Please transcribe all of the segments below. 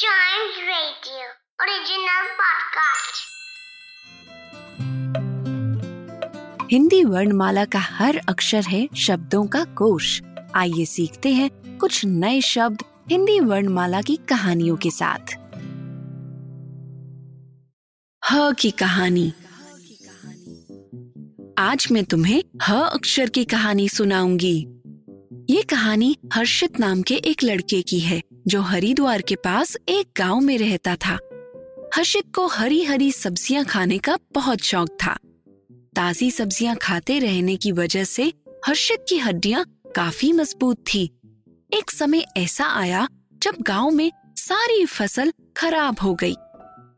Chimes Radio, original podcast. Hindi वर्णमाला का हर अक्षर है शब्दों का कोश। आइए सीखते हैं कुछ नए शब्द हिंदी वर्णमाला की कहानियों के साथ। ह की कहानी। आज मैं तुम्हें ह अक्षर की कहानी सुनाऊँगी। ये कहानी हर्षित नाम के एक लड़के की है, जो हरिद्वार के पास एक गाँव में रहता था। हर्षित को हरी हरी सब्ज़ियाँ खाने का बहुत शौक था। ताजी सब्ज़ियाँ खाते रहने की वजह से हर्षित की हड्डियाँ काफ़ी मज़बूत थी। एक समय ऐसा आया, जब गाँव में सारी फ़सल खराब हो गई।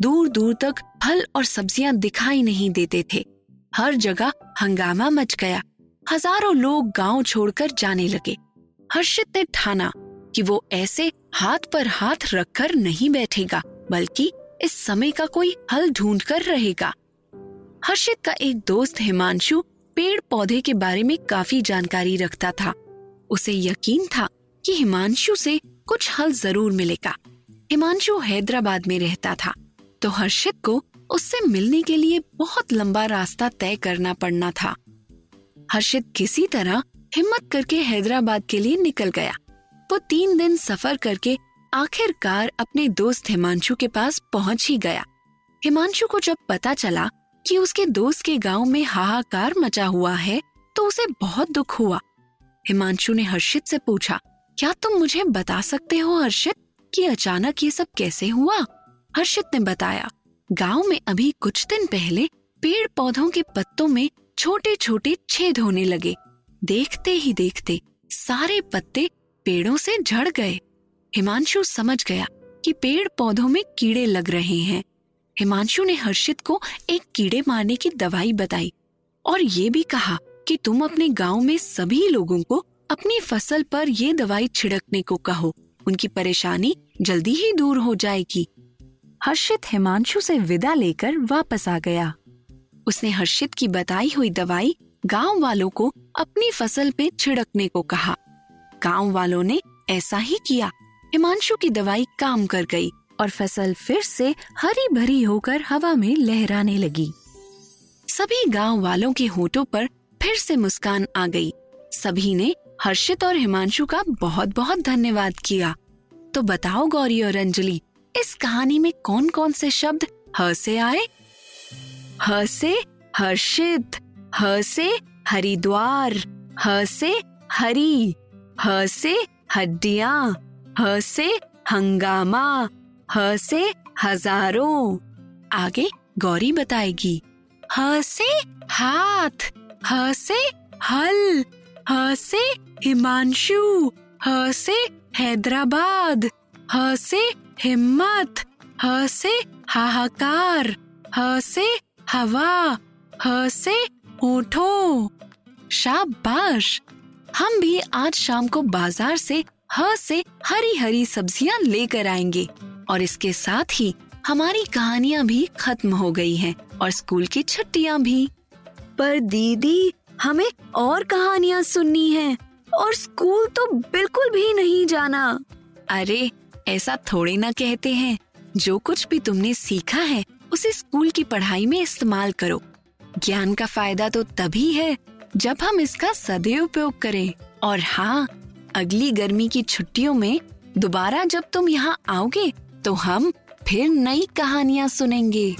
दूर दूर तक फल और सब्ज़ियाँ दिखाई नहीं देते थे। हर जगह हंगामा मच गया। हज़ारों लोग गाँव छोड़कर जाने लगे। हर्षित ने ठाना कि वो ऐसे हाथ पर हाथ रखकर नहीं बैठेगा, बल्कि इस समय का कोई हल ढूंढ कर रहेगा। हर्षित का एक दोस्त हिमांशु पेड़ पौधे के बारे में काफ़ी जानकारी रखता था। उसे यकीन था कि हिमांशु से कुछ हल ज़रूर मिलेगा। हिमांशु हैदराबाद में रहता था तो हर्षित को उससे मिलने के लिए बहुत लंबा रास्ता तय करना पड़ना था। हर्षित किसी तरह हिम्मत करके हैदराबाद के लिए निकल गया। वो तीन दिन सफ़र करके आखिरकार अपने दोस्त हिमांशु के पास पहुँच ही गया। हिमांशु को जब पता चला कि उसके दोस्त के गाँव में हाहाकार मचा हुआ है तो उसे बहुत दुख हुआ। हिमांशु ने हर्षित से पूछा, क्या तुम मुझे बता सकते हो हर्षित, कि अचानक ये सब कैसे हुआ? हर्षित ने बताया, गाँव में अभी कुछ दिन पहले पेड़ पौधों के पत्तों में छोटे छोटे छेद होने लगे। देखते ही देखते सारे पत्ते पेड़ों से झड़ गए। हिमांशु समझ गया कि पेड़ पौधों में कीड़े लग रहे हैं। हिमांशु ने हर्षित को एक कीड़े मारने की दवाई बताई और ये भी कहा कि तुम अपने गाँव में सभी लोगों को अपनी फ़सल पर ये दवाई छिड़कने को कहो। उनकी परेशानी जल्दी ही दूर हो जाएगी। हर्षित हिमांशु से विदा लेकर वापस आ गया। उसने हर्षित की बताई हुई दवाई गाँव वालों को अपनी फ़सल पे छिड़कने को कहा। गाँव वालों ने ऐसा ही किया। हिमांशु की दवाई काम कर गई और फ़सल फिर से हरी भरी होकर हवा में लहराने लगी। सभी गाँव वालों के होठों पर फिर से मुस्कान आ गई। सभी ने हर्षित और हिमांशु का बहुत बहुत धन्यवाद किया। तो बताओ गौरी और अंजलि, इस कहानी में कौन कौन से शब्द ह से आए? ह से हर्षित ह से हरिद्वार ह से हरी ह से हड्डिया ह से हंगामा ह से हज़ारों आगे गौरी बताएगी ह से हाथ ह से हल ह से हिमांशु ह से हैदराबाद ह से हिम्मत ह से हाहाकार ह से हवा ह से होठों शाबाश। हम भी आज शाम को बाज़ार से ह से हरी हरी सब्ज़ियाँ लेकर आएँगे और इसके साथ ही हमारी कहानियाँ भी खत्म हो गई हैं और स्कूल की छुट्टियाँ भी। पर दीदी, हमें और कहानियाँ सुननी हैं और स्कूल तो बिल्कुल भी नहीं जाना। अरे, ऐसा थोड़े ना कहते हैं। जो कुछ भी तुमने सीखा है, उसे स्कूल की पढ़ाई में इस्तेमाल करो। ज्ञान का फ़ायदा तो तभी है जब हम इसका सदैव उपयोग करें। और हाँ अगली गर्मी की छुट्टियों में दोबारा जब तुम यहाँ आओगे तो हम फिर नई कहानियाँ सुनेंगे।